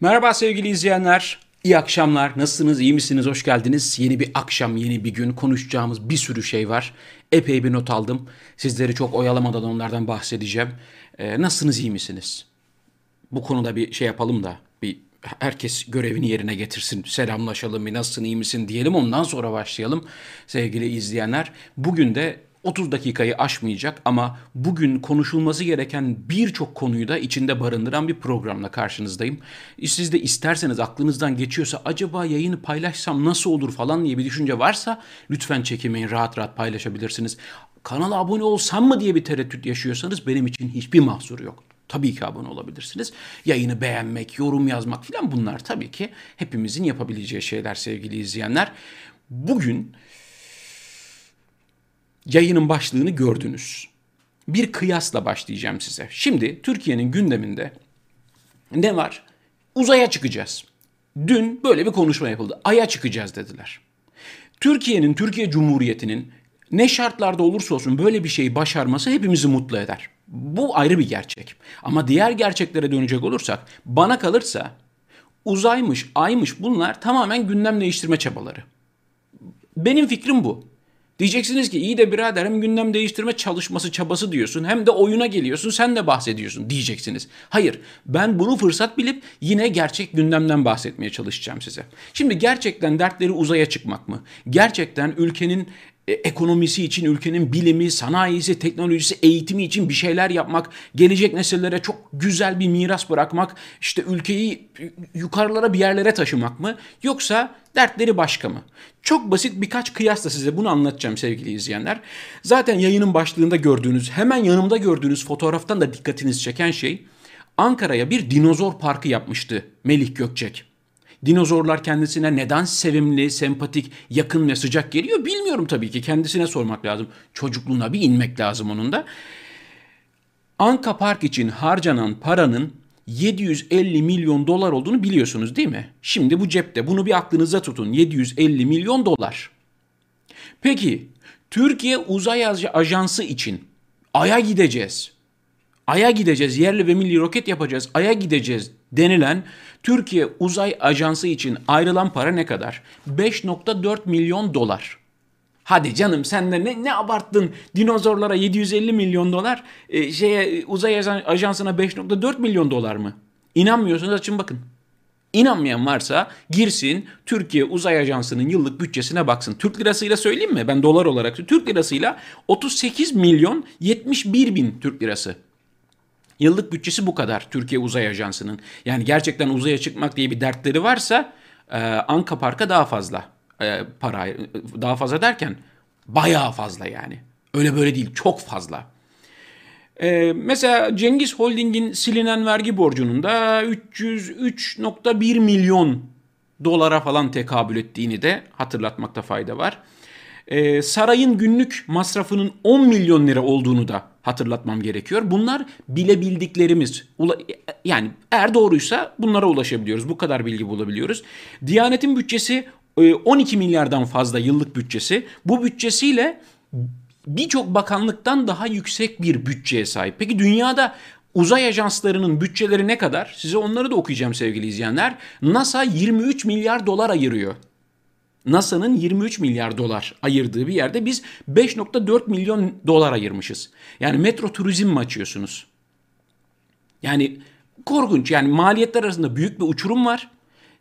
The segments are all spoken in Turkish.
Merhaba sevgili izleyenler. İyi akşamlar. Nasılsınız? İyi misiniz? Hoş geldiniz. Yeni bir akşam, yeni bir gün. Konuşacağımız bir sürü şey var. Epey bir not aldım. Sizleri çok oyalamadan onlardan bahsedeceğim. Ee, nasılsınız? iyi misiniz? Bu konuda bir şey yapalım da bir herkes görevini yerine getirsin. Selamlaşalım bir nasılsın iyi misin diyelim ondan sonra başlayalım sevgili izleyenler. Bugün de 30 dakikayı aşmayacak ama bugün konuşulması gereken birçok konuyu da içinde barındıran bir programla karşınızdayım. Siz de isterseniz aklınızdan geçiyorsa acaba yayını paylaşsam nasıl olur falan diye bir düşünce varsa lütfen çekinmeyin rahat rahat paylaşabilirsiniz. Kanala abone olsam mı diye bir tereddüt yaşıyorsanız benim için hiçbir mahsuru yok. Tabii ki abone olabilirsiniz. Yayını beğenmek, yorum yazmak filan bunlar tabii ki hepimizin yapabileceği şeyler sevgili izleyenler. Bugün yayının başlığını gördünüz. Bir kıyasla başlayacağım size. Şimdi Türkiye'nin gündeminde ne var? Uzaya çıkacağız. Dün böyle bir konuşma yapıldı. Ay'a çıkacağız dediler. Türkiye'nin, Türkiye Cumhuriyeti'nin ne şartlarda olursa olsun böyle bir şeyi başarması hepimizi mutlu eder. Bu ayrı bir gerçek. Ama diğer gerçeklere dönecek olursak bana kalırsa uzaymış, aymış bunlar tamamen gündem değiştirme çabaları. Benim fikrim bu. Diyeceksiniz ki iyi de birader hem gündem değiştirme çalışması çabası diyorsun hem de oyuna geliyorsun sen de bahsediyorsun diyeceksiniz. Hayır ben bunu fırsat bilip yine gerçek gündemden bahsetmeye çalışacağım size. Şimdi gerçekten dertleri uzaya çıkmak mı? Gerçekten ülkenin e, ekonomisi için, ülkenin bilimi, sanayisi, teknolojisi, eğitimi için bir şeyler yapmak, gelecek nesillere çok güzel bir miras bırakmak, işte ülkeyi yukarılara bir yerlere taşımak mı? Yoksa dertleri başka mı? Çok basit birkaç kıyasla size bunu anlatacağım sevgili izleyenler. Zaten yayının başlığında gördüğünüz, hemen yanımda gördüğünüz fotoğraftan da dikkatinizi çeken şey Ankara'ya bir dinozor parkı yapmıştı Melih Gökçek. Dinozorlar kendisine neden sevimli, sempatik, yakın ve sıcak geliyor bilmiyorum tabii ki. Kendisine sormak lazım. Çocukluğuna bir inmek lazım onun da. Anka Park için harcanan paranın 750 milyon dolar olduğunu biliyorsunuz değil mi? Şimdi bu cepte. Bunu bir aklınıza tutun. 750 milyon dolar. Peki Türkiye Uzay Ajansı için Ay'a gideceğiz. Ay'a gideceğiz. Yerli ve milli roket yapacağız. Ay'a gideceğiz denilen Türkiye Uzay Ajansı için ayrılan para ne kadar? 5.4 milyon dolar. Hadi canım sen de ne, ne abarttın dinozorlara 750 milyon dolar e, şeye uzay ajansına 5.4 milyon dolar mı? İnanmıyorsanız açın bakın. İnanmayan varsa girsin Türkiye Uzay Ajansı'nın yıllık bütçesine baksın. Türk lirasıyla söyleyeyim mi? Ben dolar olarak Türk lirasıyla 38 milyon 71 bin Türk lirası. Yıllık bütçesi bu kadar Türkiye Uzay Ajansı'nın. Yani gerçekten uzaya çıkmak diye bir dertleri varsa e, Anka Park'a daha fazla e, para daha fazla derken bayağı fazla yani. Öyle böyle değil çok fazla. E, mesela Cengiz Holding'in silinen vergi borcunun da 303.1 milyon dolara falan tekabül ettiğini de hatırlatmakta fayda var. E, sarayın günlük masrafının 10 milyon lira olduğunu da hatırlatmam gerekiyor. Bunlar bilebildiklerimiz. Yani eğer doğruysa bunlara ulaşabiliyoruz. Bu kadar bilgi bulabiliyoruz. Diyanetin bütçesi 12 e, milyardan fazla yıllık bütçesi. Bu bütçesiyle birçok bakanlıktan daha yüksek bir bütçeye sahip. Peki dünyada uzay ajanslarının bütçeleri ne kadar? Size onları da okuyacağım sevgili izleyenler. NASA 23 milyar dolar ayırıyor. NASA'nın 23 milyar dolar ayırdığı bir yerde biz 5.4 milyon dolar ayırmışız. Yani metro turizm mi açıyorsunuz? Yani korkunç yani maliyetler arasında büyük bir uçurum var.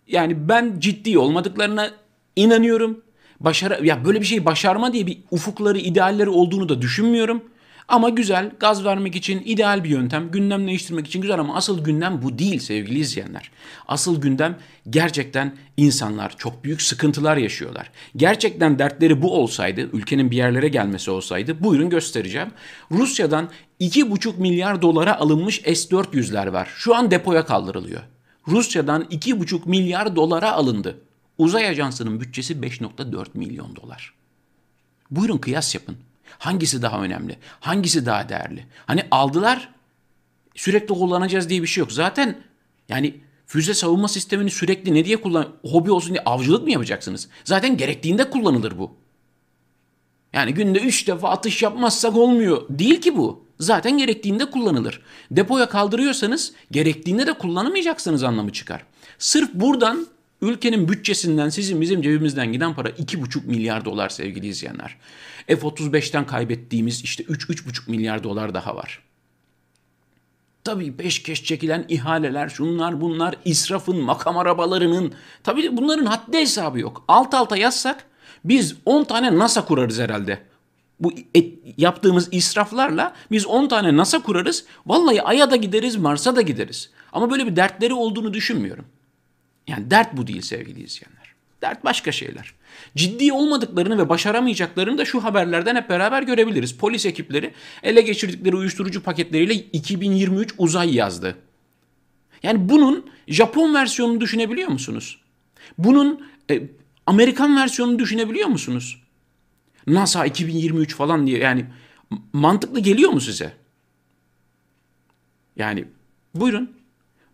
Yani ben ciddi olmadıklarına inanıyorum. Başara ya böyle bir şey başarma diye bir ufukları, idealleri olduğunu da düşünmüyorum. Ama güzel, gaz vermek için ideal bir yöntem, gündem değiştirmek için güzel ama asıl gündem bu değil sevgili izleyenler. Asıl gündem gerçekten insanlar çok büyük sıkıntılar yaşıyorlar. Gerçekten dertleri bu olsaydı, ülkenin bir yerlere gelmesi olsaydı buyurun göstereceğim. Rusya'dan 2,5 milyar dolara alınmış S-400'ler var. Şu an depoya kaldırılıyor. Rusya'dan 2,5 milyar dolara alındı. Uzay Ajansı'nın bütçesi 5.4 milyon dolar. Buyurun kıyas yapın. Hangisi daha önemli? Hangisi daha değerli? Hani aldılar sürekli kullanacağız diye bir şey yok. Zaten yani füze savunma sistemini sürekli ne diye kullan hobi olsun diye avcılık mı yapacaksınız? Zaten gerektiğinde kullanılır bu. Yani günde üç defa atış yapmazsak olmuyor. Değil ki bu. zaten gerektiğinde kullanılır. Depoya kaldırıyorsanız gerektiğinde de kullanamayacaksınız anlamı çıkar. Sırf buradan ülkenin bütçesinden sizin bizim cebimizden giden para 2,5 milyar dolar sevgili izleyenler. F-35'ten kaybettiğimiz işte 3-3,5 milyar dolar daha var. Tabii peşkeş çekilen ihaleler, şunlar bunlar, israfın, makam arabalarının. Tabii bunların haddi hesabı yok. Alt alta yazsak biz 10 tane NASA kurarız herhalde. Bu et, yaptığımız israflarla biz 10 tane NASA kurarız. Vallahi Ay'a da gideriz, Mars'a da gideriz. Ama böyle bir dertleri olduğunu düşünmüyorum. Yani dert bu değil sevgili izleyenler. Dert başka şeyler. Ciddi olmadıklarını ve başaramayacaklarını da şu haberlerden hep beraber görebiliriz. Polis ekipleri ele geçirdikleri uyuşturucu paketleriyle 2023 uzay yazdı. Yani bunun Japon versiyonunu düşünebiliyor musunuz? Bunun e, Amerikan versiyonunu düşünebiliyor musunuz? NASA 2023 falan diye yani mantıklı geliyor mu size? Yani buyurun.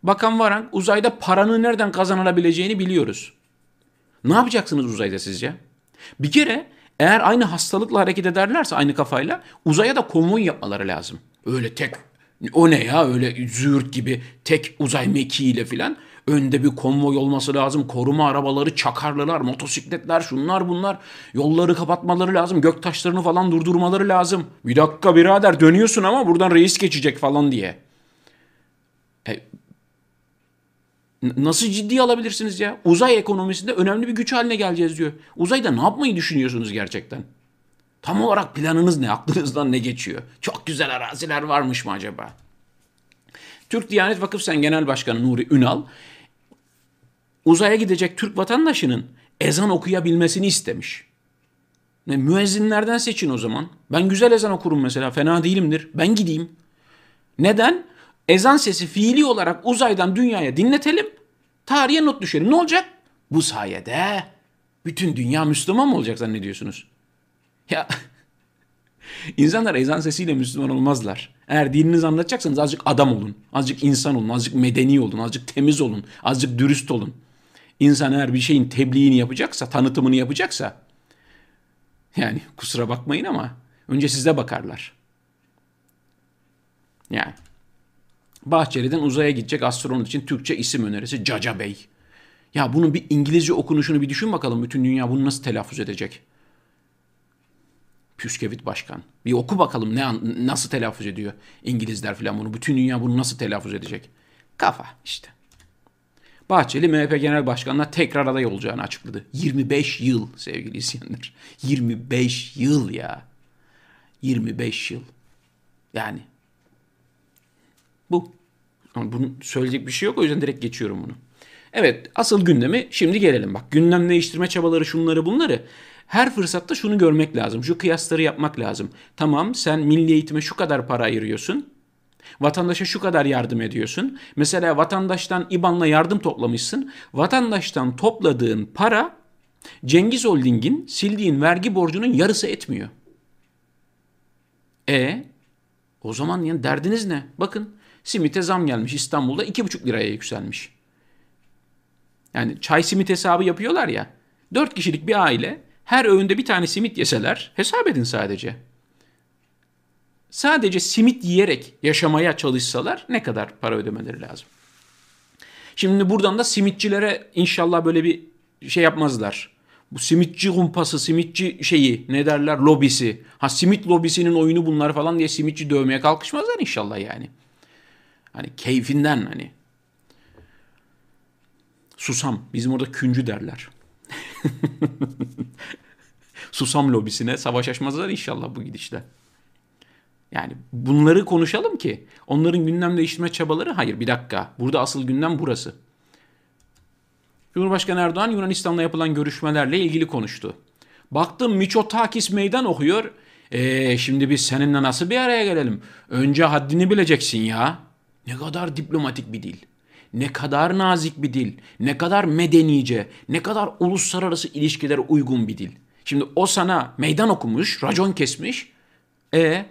Bakan Varank uzayda paranın nereden kazanılabileceğini biliyoruz. Ne yapacaksınız uzayda sizce? Bir kere eğer aynı hastalıkla hareket ederlerse aynı kafayla uzaya da konvoy yapmaları lazım. Öyle tek o ne ya öyle züğürt gibi tek uzay mekiğiyle filan. Önde bir konvoy olması lazım. Koruma arabaları, çakarlılar, motosikletler, şunlar bunlar. Yolları kapatmaları lazım. Göktaşlarını falan durdurmaları lazım. Bir dakika birader dönüyorsun ama buradan reis geçecek falan diye. E, Nasıl ciddiye alabilirsiniz ya? Uzay ekonomisinde önemli bir güç haline geleceğiz diyor. Uzayda ne yapmayı düşünüyorsunuz gerçekten? Tam olarak planınız ne? Aklınızdan ne geçiyor? Çok güzel araziler varmış mı acaba? Türk Diyanet Vakıf Sen Genel Başkanı Nuri Ünal uzaya gidecek Türk vatandaşının ezan okuyabilmesini istemiş. Ne, müezzinlerden seçin o zaman. Ben güzel ezan okurum mesela. Fena değilimdir. Ben gideyim. Neden? Ezan sesi fiili olarak uzaydan dünyaya dinletelim. Tarihe not düşelim. Ne olacak? Bu sayede bütün dünya Müslüman mı olacak zannediyorsunuz? Ya insanlar ezan sesiyle Müslüman olmazlar. Eğer dininizi anlatacaksanız azıcık adam olun. Azıcık insan olun. Azıcık medeni olun. Azıcık temiz olun. Azıcık dürüst olun. İnsan eğer bir şeyin tebliğini yapacaksa, tanıtımını yapacaksa yani kusura bakmayın ama önce size bakarlar. Yani Bahçeli'den uzaya gidecek astronot için Türkçe isim önerisi Caca Bey. Ya bunun bir İngilizce okunuşunu bir düşün bakalım. Bütün dünya bunu nasıl telaffuz edecek? Püskevit Başkan. Bir oku bakalım ne nasıl telaffuz ediyor İngilizler falan bunu. Bütün dünya bunu nasıl telaffuz edecek? Kafa işte. Bahçeli MHP Genel Başkanı'na tekrar aday olacağını açıkladı. 25 yıl sevgili izleyenler. 25 yıl ya. 25 yıl. Yani bu. Ama bunun söyleyecek bir şey yok o yüzden direkt geçiyorum bunu. Evet asıl gündemi şimdi gelelim. Bak gündem değiştirme çabaları şunları bunları. Her fırsatta şunu görmek lazım. Şu kıyasları yapmak lazım. Tamam sen milli eğitime şu kadar para ayırıyorsun. Vatandaşa şu kadar yardım ediyorsun. Mesela vatandaştan IBAN'la yardım toplamışsın. Vatandaştan topladığın para Cengiz Holding'in sildiğin vergi borcunun yarısı etmiyor. E o zaman yani derdiniz ne? Bakın Simite zam gelmiş İstanbul'da 2,5 liraya yükselmiş. Yani çay simit hesabı yapıyorlar ya. 4 kişilik bir aile her öğünde bir tane simit yeseler hesap edin sadece. Sadece simit yiyerek yaşamaya çalışsalar ne kadar para ödemeleri lazım? Şimdi buradan da simitçilere inşallah böyle bir şey yapmazlar. Bu simitçi kumpası, simitçi şeyi ne derler lobisi. Ha simit lobisinin oyunu bunlar falan diye simitçi dövmeye kalkışmazlar inşallah yani. Hani keyfinden hani. Susam. Bizim orada küncü derler. Susam lobisine savaş açmazlar inşallah bu gidişle. Yani bunları konuşalım ki onların gündem değiştirme çabaları hayır bir dakika. Burada asıl gündem burası. Cumhurbaşkanı Erdoğan Yunanistan'la yapılan görüşmelerle ilgili konuştu. Baktım Miçotakis meydan okuyor. Eee şimdi biz seninle nasıl bir araya gelelim? Önce haddini bileceksin ya. Ne kadar diplomatik bir dil. Ne kadar nazik bir dil. Ne kadar medenice. Ne kadar uluslararası ilişkilere uygun bir dil. Şimdi o sana meydan okumuş, racon kesmiş. E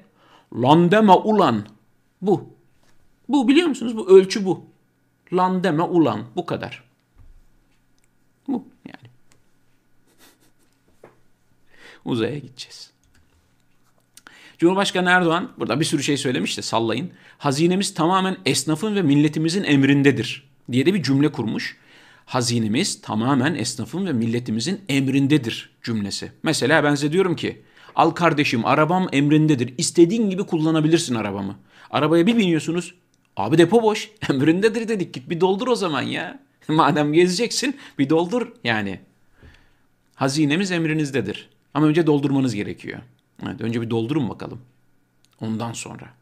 lan deme ulan. Bu. Bu biliyor musunuz? Bu ölçü bu. Lan deme ulan. Bu kadar. Bu yani. Uzaya gideceğiz. Cumhurbaşkanı Erdoğan burada bir sürü şey söylemiş de sallayın. Hazinemiz tamamen esnafın ve milletimizin emrindedir diye de bir cümle kurmuş. Hazinemiz tamamen esnafın ve milletimizin emrindedir cümlesi. Mesela ben size diyorum ki al kardeşim arabam emrindedir. İstediğin gibi kullanabilirsin arabamı. Arabaya bir biniyorsunuz. Abi depo boş. Emrindedir dedik. Git bir doldur o zaman ya. Madem gezeceksin bir doldur yani. Hazinemiz emrinizdedir. Ama önce doldurmanız gerekiyor. Evet, önce bir doldurun bakalım. Ondan sonra.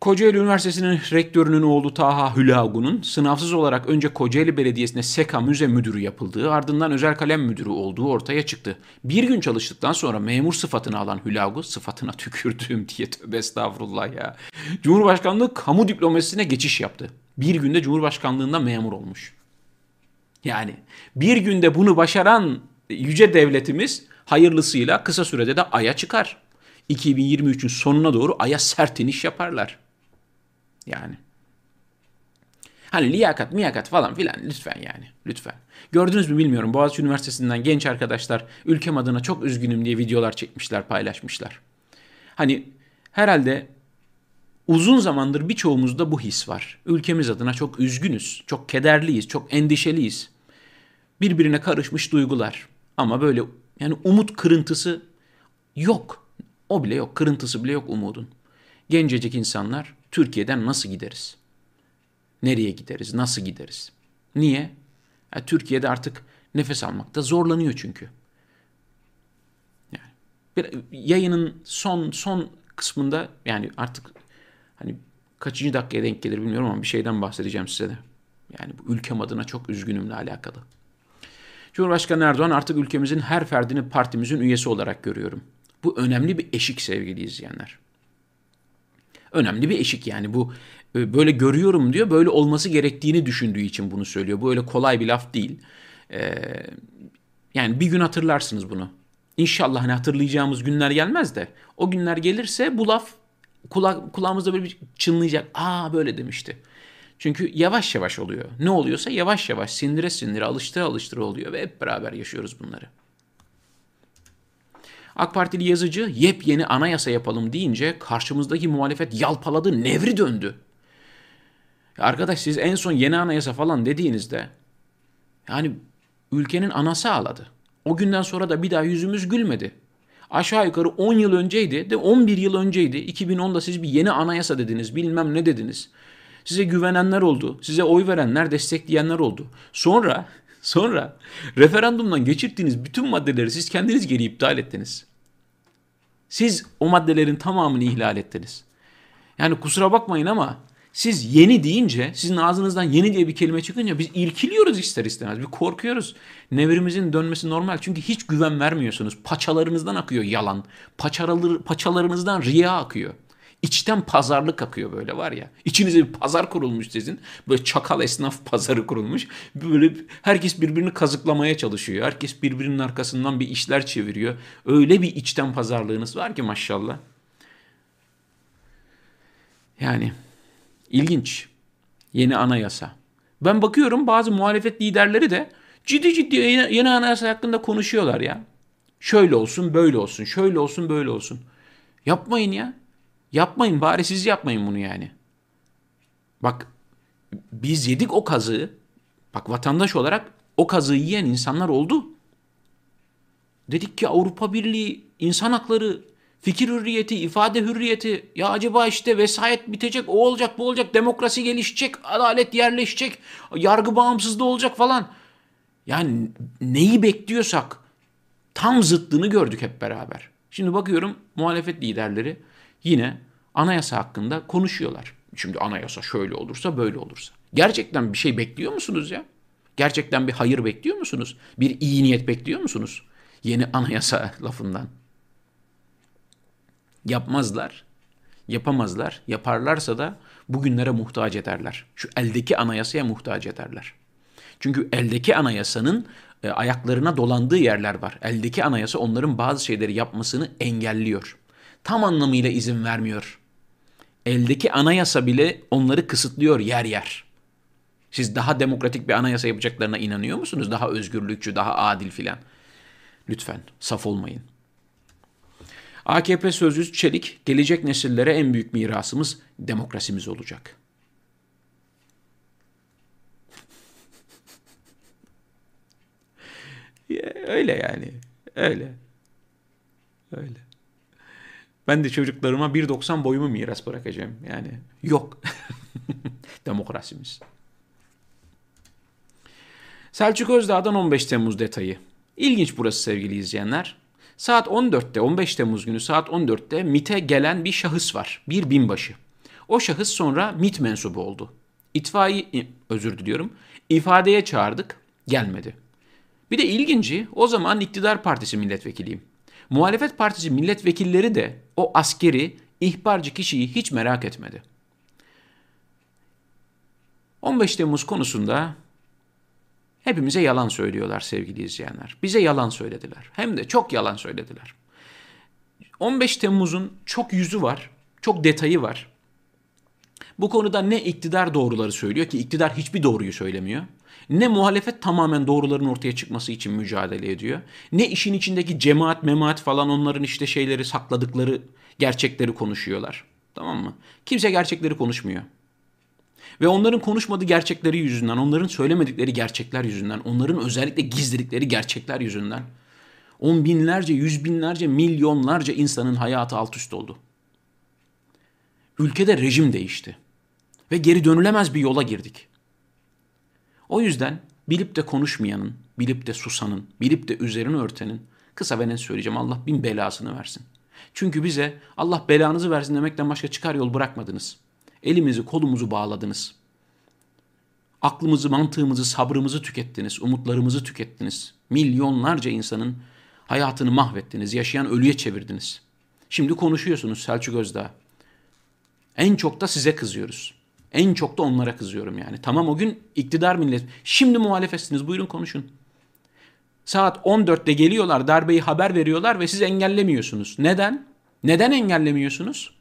Kocaeli Üniversitesi'nin rektörünün oğlu Taha Hülagu'nun sınavsız olarak önce Kocaeli Belediyesi'ne SEKA müze müdürü yapıldığı ardından özel kalem müdürü olduğu ortaya çıktı. Bir gün çalıştıktan sonra memur sıfatını alan Hülagu, sıfatına tükürdüğüm diye tövbe estağfurullah ya. Cumhurbaşkanlığı kamu diplomasisine geçiş yaptı. Bir günde Cumhurbaşkanlığında memur olmuş. Yani bir günde bunu başaran yüce devletimiz hayırlısıyla kısa sürede de Ay'a çıkar. 2023'ün sonuna doğru Ay'a sert iniş yaparlar. Yani. Hani liyakat, miyakat falan filan lütfen yani. Lütfen. Gördünüz mü bilmiyorum. Boğaziçi Üniversitesi'nden genç arkadaşlar ülkem adına çok üzgünüm diye videolar çekmişler, paylaşmışlar. Hani herhalde uzun zamandır birçoğumuzda bu his var. Ülkemiz adına çok üzgünüz, çok kederliyiz, çok endişeliyiz. Birbirine karışmış duygular. Ama böyle yani umut kırıntısı yok. O bile yok, kırıntısı bile yok umudun. Gencecik insanlar Türkiye'den nasıl gideriz? Nereye gideriz? Nasıl gideriz? Niye? Ya, Türkiye'de artık nefes almakta zorlanıyor çünkü. Yani bir yayının son son kısmında yani artık hani kaçıncı dakikaya denk gelir bilmiyorum ama bir şeyden bahsedeceğim size de. Yani bu ülkem adına çok üzgünümle alakalı. Cumhurbaşkanı Erdoğan artık ülkemizin her ferdini partimizin üyesi olarak görüyorum. Bu önemli bir eşik sevgili izleyenler. Önemli bir eşik yani bu e, böyle görüyorum diyor böyle olması gerektiğini düşündüğü için bunu söylüyor. Bu öyle kolay bir laf değil. Ee, yani bir gün hatırlarsınız bunu. İnşallah hani hatırlayacağımız günler gelmez de o günler gelirse bu laf kulak, kulağımızda böyle bir çınlayacak. Aa böyle demişti. Çünkü yavaş yavaş oluyor. Ne oluyorsa yavaş yavaş sindire sindire alıştıra alıştıra oluyor ve hep beraber yaşıyoruz bunları. AK Partili yazıcı yepyeni anayasa yapalım deyince karşımızdaki muhalefet yalpaladı, nevri döndü. Arkadaş siz en son yeni anayasa falan dediğinizde yani ülkenin anası ağladı. O günden sonra da bir daha yüzümüz gülmedi. Aşağı yukarı 10 yıl önceydi de 11 yıl önceydi. 2010'da siz bir yeni anayasa dediniz bilmem ne dediniz. Size güvenenler oldu. Size oy verenler, destekleyenler oldu. Sonra sonra referandumdan geçirdiğiniz bütün maddeleri siz kendiniz geri iptal ettiniz. Siz o maddelerin tamamını ihlal ettiniz. Yani kusura bakmayın ama siz yeni deyince, sizin ağzınızdan yeni diye bir kelime çıkınca biz irkiliyoruz ister istemez. Bir korkuyoruz. Nevrimizin dönmesi normal. Çünkü hiç güven vermiyorsunuz. Paçalarınızdan akıyor yalan. Paçalar, paçalarınızdan riya akıyor. İçten pazarlık akıyor böyle var ya. İçinize bir pazar kurulmuş sizin. Böyle çakal esnaf pazarı kurulmuş. Böyle herkes birbirini kazıklamaya çalışıyor. Herkes birbirinin arkasından bir işler çeviriyor. Öyle bir içten pazarlığınız var ki maşallah. Yani ilginç. Yeni anayasa. Ben bakıyorum bazı muhalefet liderleri de ciddi ciddi yeni, yeni anayasa hakkında konuşuyorlar ya. Şöyle olsun, böyle olsun, şöyle olsun, böyle olsun. Yapmayın ya. Yapmayın bari siz yapmayın bunu yani. Bak biz yedik o kazığı. Bak vatandaş olarak o kazığı yiyen insanlar oldu. Dedik ki Avrupa Birliği, insan hakları, fikir hürriyeti, ifade hürriyeti, ya acaba işte vesayet bitecek, o olacak, bu olacak, demokrasi gelişecek, adalet yerleşecek, yargı bağımsızlığı olacak falan. Yani neyi bekliyorsak tam zıttını gördük hep beraber. Şimdi bakıyorum muhalefet liderleri Yine anayasa hakkında konuşuyorlar. Şimdi anayasa şöyle olursa böyle olursa. Gerçekten bir şey bekliyor musunuz ya? Gerçekten bir hayır bekliyor musunuz? Bir iyi niyet bekliyor musunuz? Yeni anayasa lafından. Yapmazlar. Yapamazlar. Yaparlarsa da bugünlere muhtaç ederler. Şu eldeki anayasaya muhtaç ederler. Çünkü eldeki anayasanın e, ayaklarına dolandığı yerler var. Eldeki anayasa onların bazı şeyleri yapmasını engelliyor tam anlamıyla izin vermiyor. Eldeki anayasa bile onları kısıtlıyor yer yer. Siz daha demokratik bir anayasa yapacaklarına inanıyor musunuz? Daha özgürlükçü, daha adil filan. Lütfen saf olmayın. AKP sözcüsü Çelik, gelecek nesillere en büyük mirasımız demokrasimiz olacak. Öyle yani. Öyle. Öyle. Ben de çocuklarıma 1.90 boyumu miras bırakacağım. Yani yok. Demokrasimiz. Selçuk Özdağ'dan 15 Temmuz detayı. İlginç burası sevgili izleyenler. Saat 14'te 15 Temmuz günü saat 14'te MIT'e gelen bir şahıs var. Bir binbaşı. O şahıs sonra MIT mensubu oldu. İtfaiye özür diliyorum. ifadeye çağırdık. Gelmedi. Bir de ilginci o zaman iktidar partisi milletvekiliyim. Muhalefet partisi milletvekilleri de o askeri ihbarcı kişiyi hiç merak etmedi. 15 Temmuz konusunda hepimize yalan söylüyorlar sevgili izleyenler. Bize yalan söylediler. Hem de çok yalan söylediler. 15 Temmuz'un çok yüzü var, çok detayı var. Bu konuda ne iktidar doğruları söylüyor ki iktidar hiçbir doğruyu söylemiyor. Ne muhalefet tamamen doğruların ortaya çıkması için mücadele ediyor. Ne işin içindeki cemaat, memaat falan onların işte şeyleri sakladıkları gerçekleri konuşuyorlar. Tamam mı? Kimse gerçekleri konuşmuyor. Ve onların konuşmadığı gerçekleri yüzünden, onların söylemedikleri gerçekler yüzünden, onların özellikle gizledikleri gerçekler yüzünden on binlerce, yüz binlerce, milyonlarca insanın hayatı alt üst oldu. Ülkede rejim değişti. Ve geri dönülemez bir yola girdik. O yüzden bilip de konuşmayanın, bilip de susanın, bilip de üzerini örtenin kısa ve net söyleyeceğim Allah bin belasını versin. Çünkü bize Allah belanızı versin demekten başka çıkar yol bırakmadınız. Elimizi kolumuzu bağladınız. Aklımızı, mantığımızı, sabrımızı tükettiniz, umutlarımızı tükettiniz. Milyonlarca insanın hayatını mahvettiniz, yaşayan ölüye çevirdiniz. Şimdi konuşuyorsunuz Selçuk Özdağ. En çok da size kızıyoruz. En çok da onlara kızıyorum yani. Tamam o gün iktidar millet. Şimdi muhalefetsiniz buyurun konuşun. Saat 14'te geliyorlar darbeyi haber veriyorlar ve siz engellemiyorsunuz. Neden? Neden engellemiyorsunuz?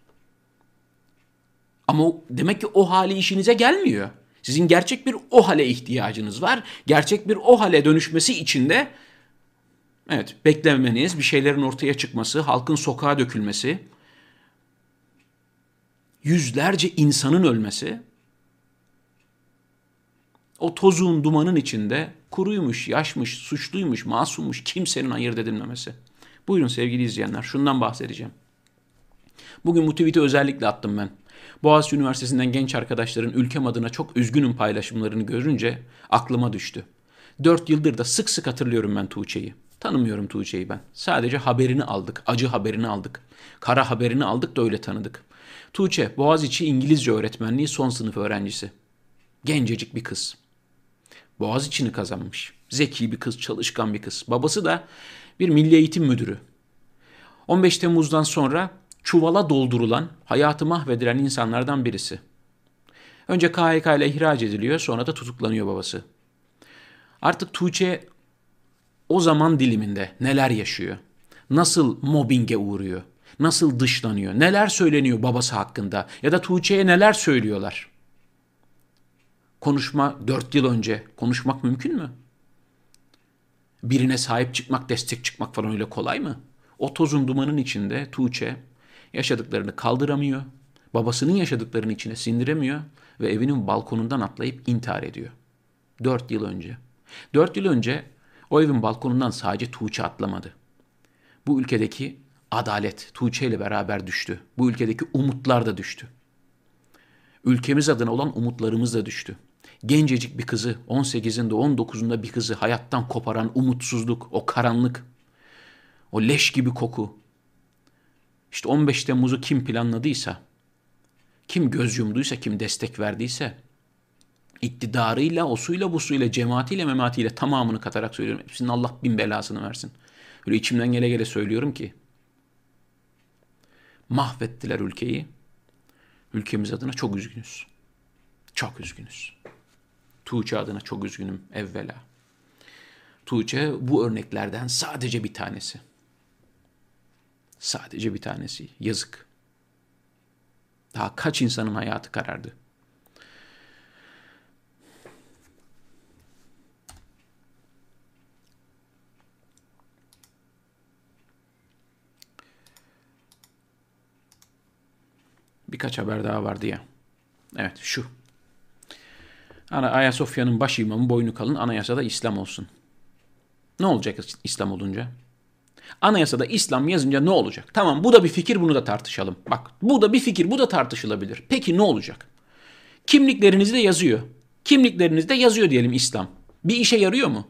Ama demek ki o hali işinize gelmiyor. Sizin gerçek bir o hale ihtiyacınız var. Gerçek bir o hale dönüşmesi için de evet beklemeniz, bir şeylerin ortaya çıkması, halkın sokağa dökülmesi, yüzlerce insanın ölmesi o tozun dumanın içinde kuruymuş, yaşmış, suçluymuş, masummuş kimsenin ayırt edilmemesi. Buyurun sevgili izleyenler şundan bahsedeceğim. Bugün bu tweet'i özellikle attım ben. Boğaziçi Üniversitesi'nden genç arkadaşların ülkem adına çok üzgünüm paylaşımlarını görünce aklıma düştü. Dört yıldır da sık sık hatırlıyorum ben Tuğçe'yi. Tanımıyorum Tuğçe'yi ben. Sadece haberini aldık, acı haberini aldık. Kara haberini aldık da öyle tanıdık. Tuğçe, Boğaziçi İngilizce öğretmenliği son sınıf öğrencisi. Gencecik bir kız. Boğaziçi'ni kazanmış. Zeki bir kız, çalışkan bir kız. Babası da bir milli eğitim müdürü. 15 Temmuz'dan sonra çuvala doldurulan, hayatı mahvedilen insanlardan birisi. Önce KHK ile ihraç ediliyor, sonra da tutuklanıyor babası. Artık Tuğçe o zaman diliminde neler yaşıyor? Nasıl mobbinge uğruyor? Nasıl dışlanıyor? Neler söyleniyor babası hakkında? Ya da Tuğçe'ye neler söylüyorlar? Konuşma dört yıl önce konuşmak mümkün mü? Birine sahip çıkmak, destek çıkmak falan öyle kolay mı? O tozun dumanın içinde Tuğçe yaşadıklarını kaldıramıyor. Babasının yaşadıklarını içine sindiremiyor ve evinin balkonundan atlayıp intihar ediyor. Dört yıl önce. Dört yıl önce o evin balkonundan sadece Tuğçe atlamadı. Bu ülkedeki adalet Tuğçe ile beraber düştü. Bu ülkedeki umutlar da düştü. Ülkemiz adına olan umutlarımız da düştü. Gencecik bir kızı, 18'inde 19'unda bir kızı hayattan koparan umutsuzluk, o karanlık, o leş gibi koku. İşte 15 Temmuz'u kim planladıysa, kim göz yumduysa, kim destek verdiyse, iktidarıyla, osuyla, busuyla, cemaatiyle, mematiyle tamamını katarak söylüyorum. Hepsinin Allah bin belasını versin. Böyle içimden gele gele söylüyorum ki, mahvettiler ülkeyi. Ülkemiz adına çok üzgünüz. Çok üzgünüz. Tuğçe adına çok üzgünüm evvela. Tuğçe bu örneklerden sadece bir tanesi. Sadece bir tanesi. Yazık. Daha kaç insanın hayatı karardı. Birkaç haber daha vardı ya. Evet şu. Ayasofya'nın baş imamı boynu kalın anayasada İslam olsun. Ne olacak İslam olunca? Anayasada İslam yazınca ne olacak? Tamam bu da bir fikir bunu da tartışalım. Bak bu da bir fikir bu da tartışılabilir. Peki ne olacak? Kimliklerinizde yazıyor. Kimliklerinizde yazıyor diyelim İslam. Bir işe yarıyor mu?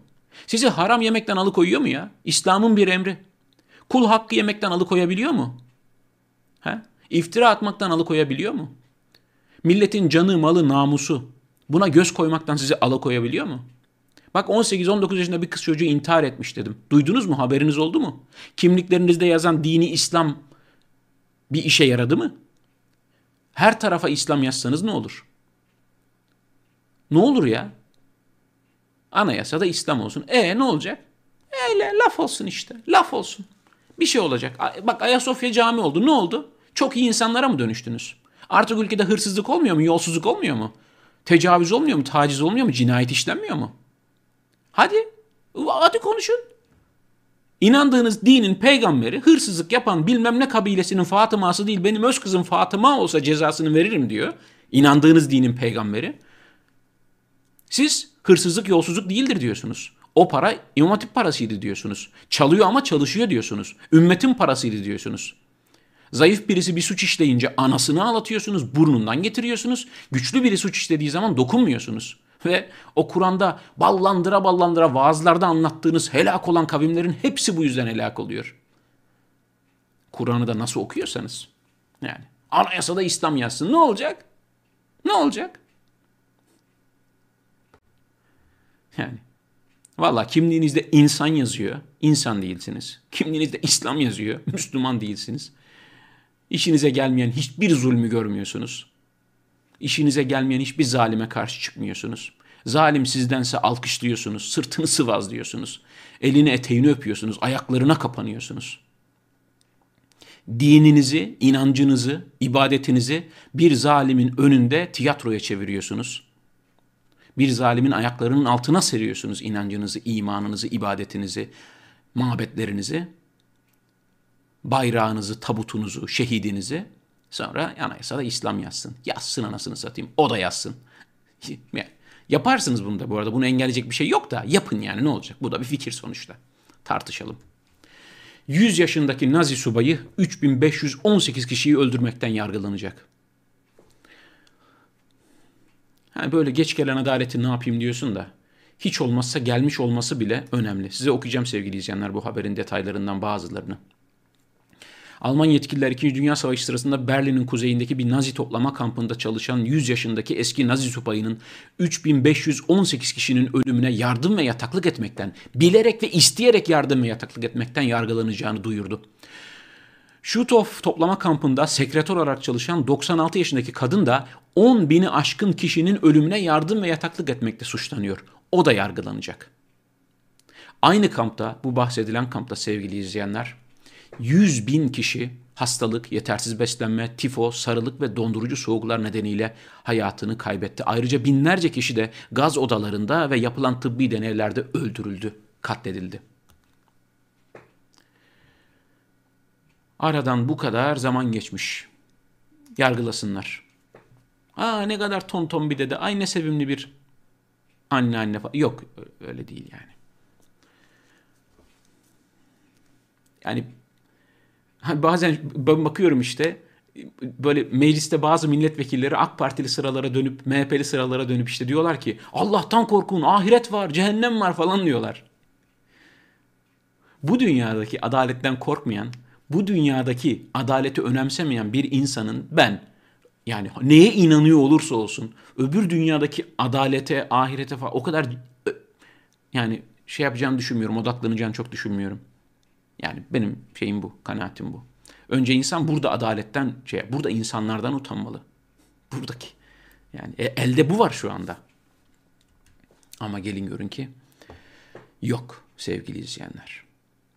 Sizi haram yemekten alıkoyuyor mu ya? İslam'ın bir emri. Kul hakkı yemekten alıkoyabiliyor mu? He? İftira atmaktan alıkoyabiliyor mu? Milletin canı, malı, namusu buna göz koymaktan sizi alıkoyabiliyor mu? Bak 18-19 yaşında bir kız çocuğu intihar etmiş dedim. Duydunuz mu? Haberiniz oldu mu? Kimliklerinizde yazan dini İslam bir işe yaradı mı? Her tarafa İslam yazsanız ne olur? Ne olur ya? Anayasada İslam olsun. E ne olacak? Öyle laf olsun işte. Laf olsun. Bir şey olacak. Bak Ayasofya cami oldu. Ne oldu? Çok iyi insanlara mı dönüştünüz? Artık ülkede hırsızlık olmuyor mu? Yolsuzluk olmuyor mu? Tecavüz olmuyor mu? Taciz olmuyor mu? Cinayet işlenmiyor mu? Hadi. Hadi konuşun. İnandığınız dinin peygamberi hırsızlık yapan bilmem ne kabilesinin Fatıması değil benim öz kızım Fatıma olsa cezasını veririm diyor. İnandığınız dinin peygamberi. Siz hırsızlık yolsuzluk değildir diyorsunuz. O para İmam Hatip parasıydı diyorsunuz. Çalıyor ama çalışıyor diyorsunuz. Ümmetin parasıydı diyorsunuz. Zayıf birisi bir suç işleyince anasını ağlatıyorsunuz, burnundan getiriyorsunuz. Güçlü biri suç işlediği zaman dokunmuyorsunuz. Ve o Kur'an'da ballandıra ballandıra vaazlarda anlattığınız helak olan kavimlerin hepsi bu yüzden helak oluyor. Kur'an'ı da nasıl okuyorsanız. Yani anayasada İslam yazsın ne olacak? Ne olacak? Yani valla kimliğinizde insan yazıyor, insan değilsiniz. Kimliğinizde İslam yazıyor, Müslüman değilsiniz. İşinize gelmeyen hiçbir zulmü görmüyorsunuz. İşinize gelmeyen hiçbir zalime karşı çıkmıyorsunuz. Zalim sizdense alkışlıyorsunuz, sırtını sıvazlıyorsunuz. Elini eteğini öpüyorsunuz, ayaklarına kapanıyorsunuz. Dininizi, inancınızı, ibadetinizi bir zalimin önünde tiyatroya çeviriyorsunuz. Bir zalimin ayaklarının altına seriyorsunuz inancınızı, imanınızı, ibadetinizi, mabetlerinizi, bayrağınızı, tabutunuzu, şehidinizi. Sonra anayasada İslam yazsın. Yazsın anasını satayım. O da yazsın. Yaparsınız bunu da bu arada. Bunu engelleyecek bir şey yok da yapın yani ne olacak? Bu da bir fikir sonuçta. Tartışalım. 100 yaşındaki Nazi subayı 3518 kişiyi öldürmekten yargılanacak. Hani böyle geç gelen adaleti ne yapayım diyorsun da hiç olmazsa gelmiş olması bile önemli. Size okuyacağım sevgili izleyenler bu haberin detaylarından bazılarını. Alman yetkililer 2. Dünya Savaşı sırasında Berlin'in kuzeyindeki bir Nazi toplama kampında çalışan 100 yaşındaki eski Nazi subayının 3518 kişinin ölümüne yardım ve yataklık etmekten, bilerek ve isteyerek yardım ve yataklık etmekten yargılanacağını duyurdu. Şutov toplama kampında sekreter olarak çalışan 96 yaşındaki kadın da 10 bini aşkın kişinin ölümüne yardım ve yataklık etmekte suçlanıyor. O da yargılanacak. Aynı kampta, bu bahsedilen kampta sevgili izleyenler, 100 bin kişi hastalık, yetersiz beslenme, tifo, sarılık ve dondurucu soğuklar nedeniyle hayatını kaybetti. Ayrıca binlerce kişi de gaz odalarında ve yapılan tıbbi deneylerde öldürüldü, katledildi. Aradan bu kadar zaman geçmiş. Yargılasınlar. Aa ne kadar ton ton bir dede. Ay ne sevimli bir anne anne falan. Yok öyle değil yani. Yani bazen ben bakıyorum işte böyle mecliste bazı milletvekilleri AK Partili sıralara dönüp MHP'li sıralara dönüp işte diyorlar ki Allah'tan korkun ahiret var cehennem var falan diyorlar. Bu dünyadaki adaletten korkmayan, bu dünyadaki adaleti önemsemeyen bir insanın ben yani neye inanıyor olursa olsun öbür dünyadaki adalete, ahirete falan o kadar yani şey yapacağını düşünmüyorum, odaklanacağını çok düşünmüyorum. Yani benim şeyim bu, kanaatim bu. Önce insan burada adaletten, şey, burada insanlardan utanmalı. Buradaki. Yani e, elde bu var şu anda. Ama gelin görün ki yok sevgili izleyenler.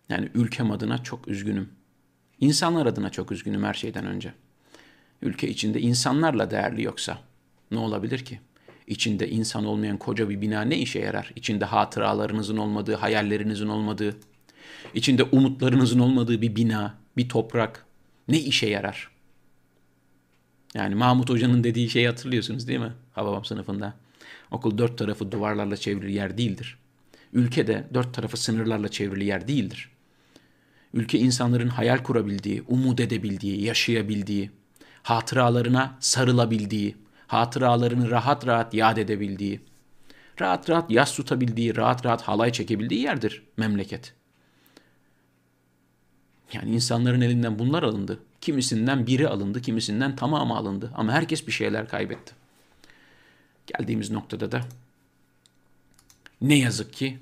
Yani ülkem adına çok üzgünüm. İnsanlar adına çok üzgünüm her şeyden önce. Ülke içinde insanlarla değerli yoksa ne olabilir ki? İçinde insan olmayan koca bir bina ne işe yarar? İçinde hatıralarınızın olmadığı, hayallerinizin olmadığı, içinde umutlarınızın olmadığı bir bina, bir toprak ne işe yarar? Yani Mahmut Hoca'nın dediği şeyi hatırlıyorsunuz değil mi? Hababam sınıfında. Okul dört tarafı duvarlarla çevrili yer değildir. Ülke de dört tarafı sınırlarla çevrili yer değildir. Ülke insanların hayal kurabildiği, umut edebildiği, yaşayabildiği, hatıralarına sarılabildiği, hatıralarını rahat rahat yad edebildiği, rahat rahat yas tutabildiği, rahat rahat halay çekebildiği yerdir memleket. Yani insanların elinden bunlar alındı. Kimisinden biri alındı, kimisinden tamamı alındı. Ama herkes bir şeyler kaybetti. Geldiğimiz noktada da ne yazık ki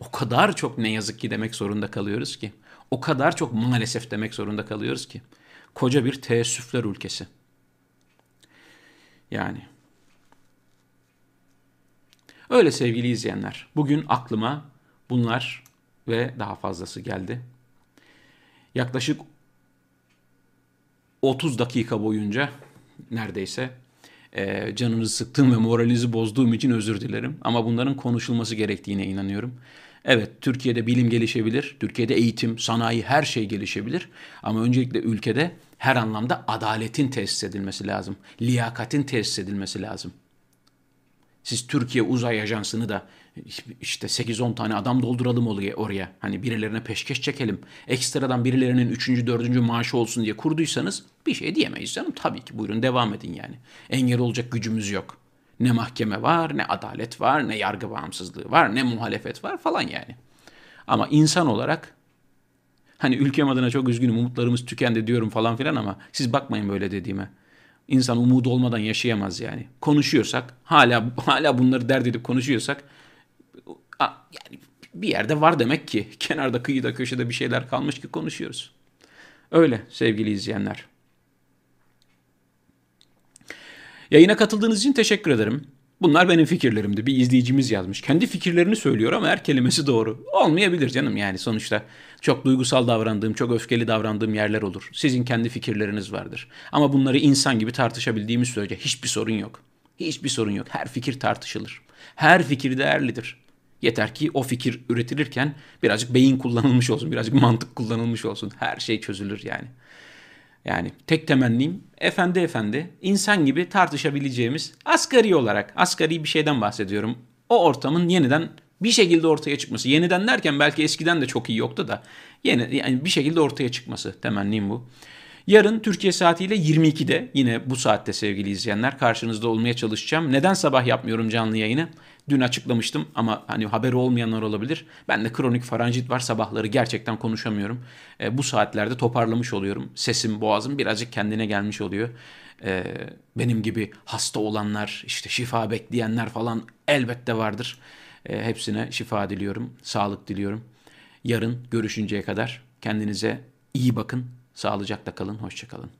o kadar çok ne yazık ki demek zorunda kalıyoruz ki. O kadar çok maalesef demek zorunda kalıyoruz ki. Koca bir teessüfler ülkesi. Yani. Öyle sevgili izleyenler. Bugün aklıma bunlar ve daha fazlası geldi. Yaklaşık 30 dakika boyunca neredeyse e, canınızı sıktığım ve moralinizi bozduğum için özür dilerim. Ama bunların konuşulması gerektiğine inanıyorum. Evet Türkiye'de bilim gelişebilir, Türkiye'de eğitim, sanayi her şey gelişebilir. Ama öncelikle ülkede her anlamda adaletin tesis edilmesi lazım. Liyakatin tesis edilmesi lazım. Siz Türkiye Uzay Ajansı'nı da işte 8-10 tane adam dolduralım oraya. Hani birilerine peşkeş çekelim. Ekstradan birilerinin 3. 4. maaşı olsun diye kurduysanız bir şey diyemeyiz canım. Tabii ki buyurun devam edin yani. Engel olacak gücümüz yok. Ne mahkeme var, ne adalet var, ne yargı bağımsızlığı var, ne muhalefet var falan yani. Ama insan olarak hani ülkem adına çok üzgünüm umutlarımız tükendi diyorum falan filan ama siz bakmayın böyle dediğime. İnsan umudu olmadan yaşayamaz yani. Konuşuyorsak, hala hala bunları dert edip konuşuyorsak yani bir yerde var demek ki. Kenarda, kıyıda, köşede bir şeyler kalmış ki konuşuyoruz. Öyle sevgili izleyenler. Yayına katıldığınız için teşekkür ederim. Bunlar benim fikirlerimdi. Bir izleyicimiz yazmış. Kendi fikirlerini söylüyor ama her kelimesi doğru. Olmayabilir canım yani sonuçta. Çok duygusal davrandığım, çok öfkeli davrandığım yerler olur. Sizin kendi fikirleriniz vardır. Ama bunları insan gibi tartışabildiğimiz sürece hiçbir sorun yok. Hiçbir sorun yok. Her fikir tartışılır. Her fikir değerlidir. Yeter ki o fikir üretilirken birazcık beyin kullanılmış olsun, birazcık mantık kullanılmış olsun. Her şey çözülür yani. Yani tek temennim efendi efendi insan gibi tartışabileceğimiz asgari olarak asgari bir şeyden bahsediyorum. O ortamın yeniden bir şekilde ortaya çıkması. Yeniden derken belki eskiden de çok iyi yoktu da yeni yani bir şekilde ortaya çıkması temennim bu. Yarın Türkiye saatiyle 22'de yine bu saatte sevgili izleyenler karşınızda olmaya çalışacağım. Neden sabah yapmıyorum canlı yayını? Dün açıklamıştım ama hani haberi olmayanlar olabilir. Ben de kronik faranjit var sabahları gerçekten konuşamıyorum. E, bu saatlerde toparlamış oluyorum. Sesim, boğazım birazcık kendine gelmiş oluyor. E, benim gibi hasta olanlar, işte şifa bekleyenler falan elbette vardır. E, hepsine şifa diliyorum, sağlık diliyorum. Yarın görüşünceye kadar kendinize iyi bakın, sağlıcakla kalın, hoşçakalın.